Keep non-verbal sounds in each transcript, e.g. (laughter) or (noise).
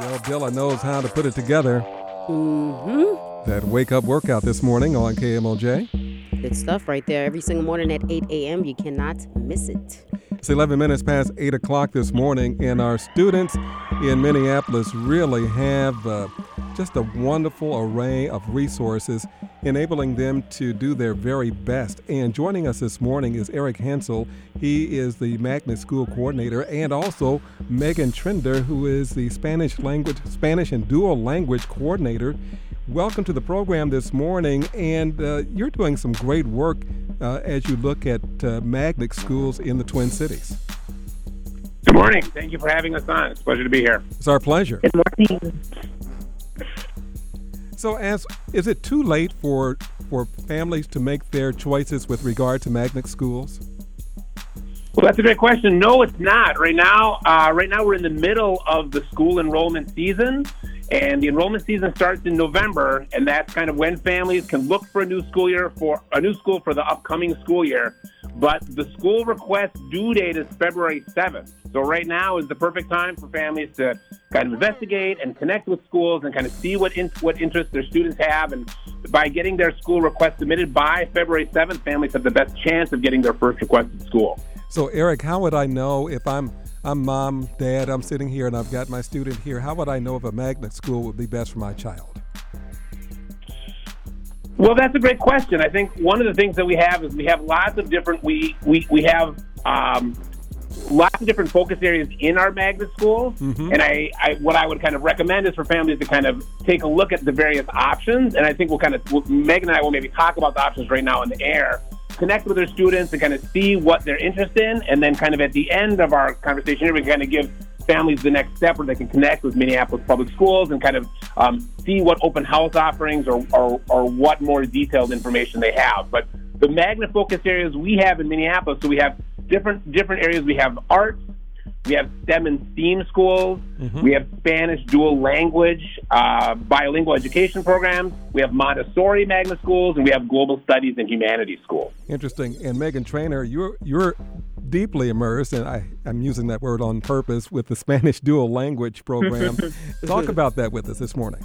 Bill Dilla knows how to put it together. Mm-hmm. That wake up workout this morning on KMOJ. Good stuff right there. Every single morning at 8 a.m. You cannot miss it. It's 11 minutes past 8 o'clock this morning, and our students in Minneapolis really have uh, just a wonderful array of resources enabling them to do their very best. And joining us this morning is Eric Hansel. He is the Magnet School Coordinator, and also Megan Trinder, who is the Spanish language, Spanish and dual language coordinator. Welcome to the program this morning, and uh, you're doing some great work uh, as you look at uh, magnet schools in the Twin Cities. Good morning. Thank you for having us on. It's a pleasure to be here. It's our pleasure. Good morning. So, as is it too late for for families to make their choices with regard to magnet schools? Well, that's a great question. No, it's not. Right now, uh, right now we're in the middle of the school enrollment season, and the enrollment season starts in November, and that's kind of when families can look for a new school year for a new school for the upcoming school year. But the school request due date is February 7th. So right now is the perfect time for families to kind of investigate and connect with schools and kind of see what in, what interests their students have. And by getting their school request submitted by February 7th, families have the best chance of getting their first requested school. So, Eric, how would I know if I'm I'm mom, dad, I'm sitting here and I've got my student here. How would I know if a magnet school would be best for my child? Well, that's a great question. I think one of the things that we have is we have lots of different we we we have um, lots of different focus areas in our magnet schools. Mhm. And I, I what I would kind of recommend is for families to kind of take a look at the various options. And I think we'll kind of we'll, Megan and I will maybe talk about the options right now in the air. Connect with their students and kind of see what they're interested in, and then kind of at the end of our conversation here, we can kind of give families the next step where they can connect with Minneapolis Public Schools and kind of um, see what open house offerings or, or, or what more detailed information they have. But the magnet focus areas we have in Minneapolis, so we have different different areas. We have arts, we have STEM and STEAM schools, we have Spanish dual language, uh, bilingual education programs, we have Montessori magnet schools, and we have global studies and humanities schools. Interesting. And Megan Trainer, you're you're deeply immersed, and I, I'm using that word on purpose with the Spanish dual language program. (laughs) Talk about that with us this morning.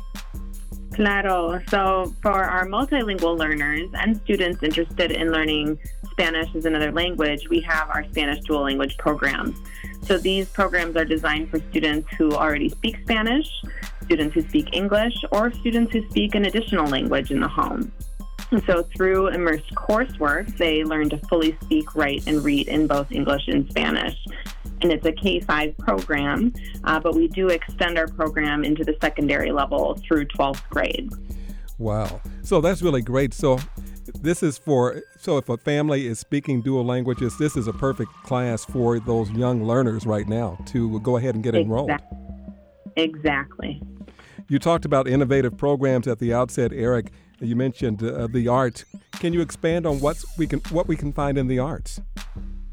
Claro. So, for our multilingual learners and students interested in learning Spanish as another language, we have our Spanish dual language programs. So, these programs are designed for students who already speak Spanish, students who speak English, or students who speak an additional language in the home. And so, through immersed coursework, they learn to fully speak, write, and read in both English and Spanish. And it's a K 5 program, uh, but we do extend our program into the secondary level through 12th grade. Wow. So that's really great. So this is for so if a family is speaking dual languages, this is a perfect class for those young learners right now to go ahead and get enrolled. Exactly. You talked about innovative programs at the outset, Eric. You mentioned uh, the arts. Can you expand on what we can what we can find in the arts?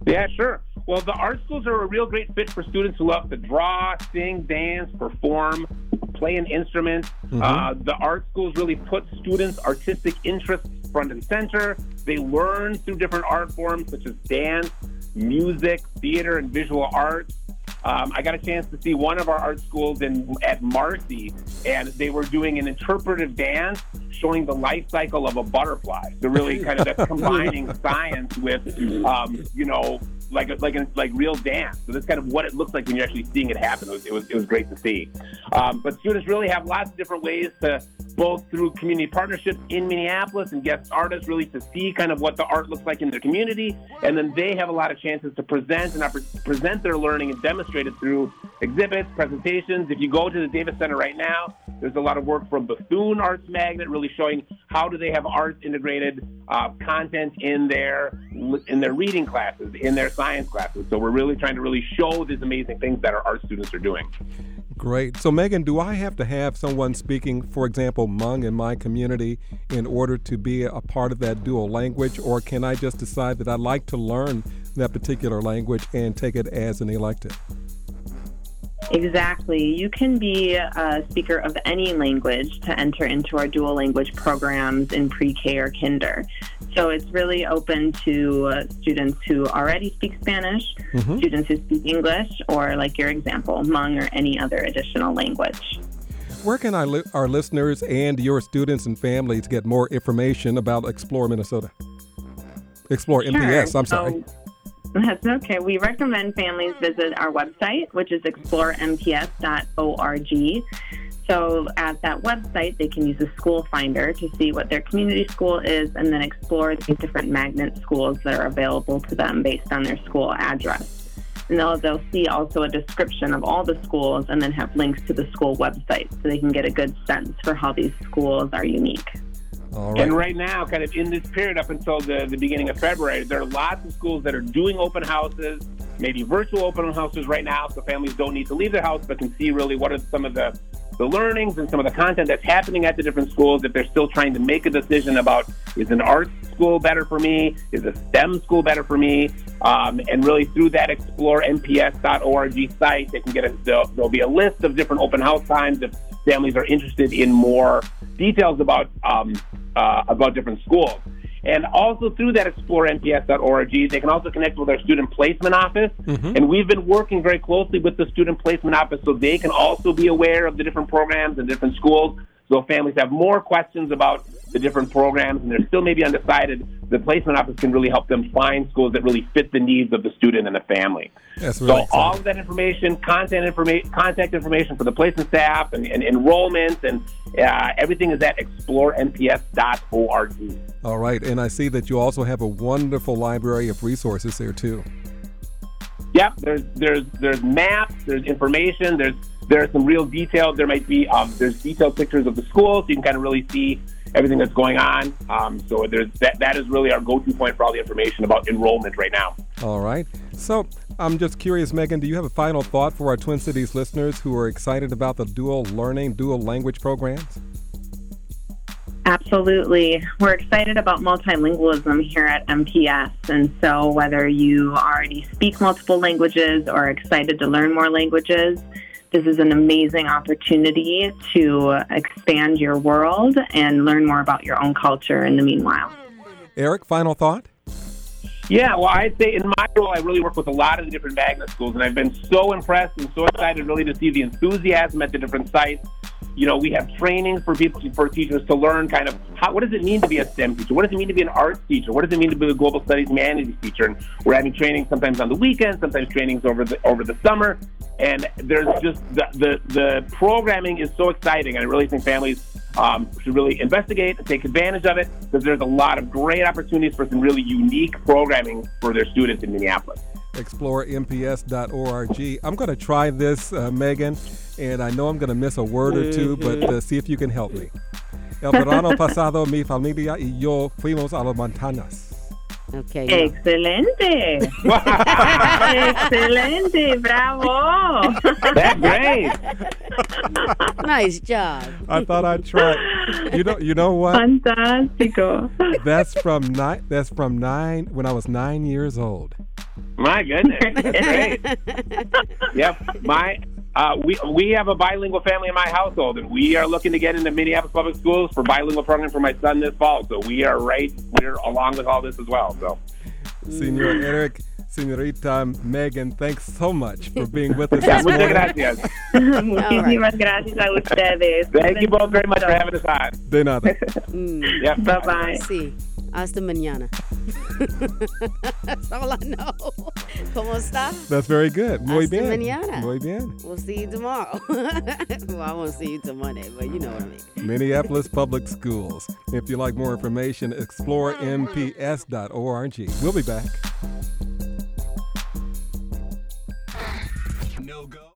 Yeah, sure. Well, the art schools are a real great fit for students who love to draw, sing, dance, perform, play an instrument. Uh, the art schools really put students' artistic interests front and center. They learn through different art forms such as dance, music, theater, and visual arts. Um, I got a chance to see one of our art schools in at Marcy, and they were doing an interpretive dance showing the life cycle of a butterfly. So really, kind of (laughs) that's combining science with, um, you know, like a, like a, like real dance. So that's kind of what it looks like when you're actually seeing it happen. It was it was, it was great to see. Um, but students really have lots of different ways to both through community partnerships in Minneapolis and guest artists really to see kind of what the art looks like in their community, and then they have a lot of chances to present and present their learning and demonstrate it through exhibits, presentations. If you go to the Davis Center right now, there's a lot of work from Bethune Arts Magnet, really showing how do they have arts integrated uh, content in their in their reading classes, in their science classes. So we're really trying to really show these amazing things that our art students are doing. Great. So, Megan, do I have to have someone speaking, for example, Hmong in my community in order to be a part of that dual language, or can I just decide that I'd like to learn that particular language and take it as an elective? Exactly. You can be a speaker of any language to enter into our dual language programs in pre K or kinder. So it's really open to uh, students who already speak Spanish, Mhm. students who speak English, or like your example, Hmong or any other additional language. Where can our, li- our listeners and your students and families get more information about Explore Minnesota? Explore MPS, I'm sorry. So- (laughs) that's okay. We recommend families visit our website, which is exploremps.org. So at that website, they can use the school finder to see what their community school is and then explore the different magnet schools that are available to them based on their school address. And they'll, they'll see also a description of all the schools and then have links to the school website so they can get a good sense for how these schools are unique. All right. And right now, kind of in this period up until the, the beginning of February, there are lots of schools that are doing open houses, maybe virtual open houses right now, so families don't need to leave their house but can see really what are some of the, the learnings and some of the content that's happening at the different schools if they're still trying to make a decision about is an art school better for me? Is a STEM school better for me? Um, and really through that exploremps.org site, they can get a, there'll, there'll be a list of different open house times if families are interested in more details about um, uh, about different schools. And also through that exploremps.org, they can also connect with our student placement office. Mm-hmm. And we've been working very closely with the student placement office so they can also be aware of the different programs and different schools. So families have more questions about the different programs and they're still maybe undecided, the placement office can really help them find schools that really fit the needs of the student and the family. That's So exciting. all of that information, content information, contact information for the placement staff and, and enrollment and uh, everything is at exploremps.org. All right. And I see that you also have a wonderful library of resources there, too. Yep, there's there's there's maps, there's information, there's there's some real detail. There might be um, there's detailed pictures of the school, so you can kind of really see everything that's going on. Um, so there's that that is really our go-to point for all the information about enrollment right now. All right. So I'm just curious, Megan, do you have a final thought for our Twin Cities listeners who are excited about the dual learning, dual language programs? Absolutely. We're excited about multilingualism here at MPS. And so, whether you already speak multiple languages or are excited to learn more languages, this is an amazing opportunity to expand your world and learn more about your own culture in the meanwhile. Eric, final thought? Yeah, well, I'd say in my role, I really work with a lot of the different magnet schools, and I've been so impressed and so excited really to see the enthusiasm at the different sites. You know, we have trainings for people, for teachers to learn kind of how, what does it mean to be a STEM teacher? What does it mean to be an arts teacher? What does it mean to be a global studies humanities teacher? And we're having training sometimes on the weekends, sometimes trainings over the over the summer. And there's just the the, the programming is so exciting, and I really think families um, should really investigate and take advantage of it because there's a lot of great opportunities for some really unique programming for their students in Minneapolis. exploremps.org. I'm going to try this, uh, Megan, and I know I'm going to miss a word or two, but uh, see if you can help me. El verano (laughs) pasado, mi familia y yo fuimos a las montañas. Okay. yeah. Excelente! Excelente! Bravo! That's great. Nice job. I thought I'd try. You know, you know what? Fantástico! That's from nine. That's from nine when I was nine years old. My goodness, that's great. (laughs) yep, my uh, we we have a bilingual family in my household, and we are looking to get into Minneapolis public schools for bilingual program for my son this fall. So we are right, we're along with all this as well. So Senor Eric, Senorita Megan, thanks so much for being with us yeah, (laughs) this muchas morning. gracias. (laughs) Muchísimas gracias a ustedes. Thank you both very much for having us on. De nada. (laughs) Mm. Yep. Bye bye. Sí. Hasta mañana. That's all I know. ¿Cómo está? That's very good. Muy Hasta bien. mañana. Muy bien. We'll see you tomorrow. (laughs) well, I won't see you till Monday, but you know what I mean. Minneapolis Public Schools. If you'd like more information, explore exploremps.org. We'll be back.